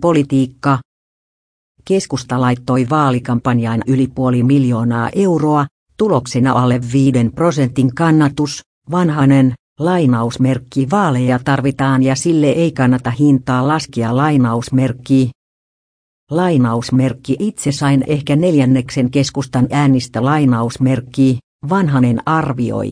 Politiikka. Keskusta laittoi vaalikampanjaan yli puoli miljoonaa euroa, tuloksena alle 5 prosentin kannatus, vanhanen, lainausmerkki vaaleja tarvitaan ja sille ei kannata hintaa laskea lainausmerkki. Lainausmerkki itse sain ehkä neljänneksen keskustan äänistä lainausmerkki, vanhanen arvioi.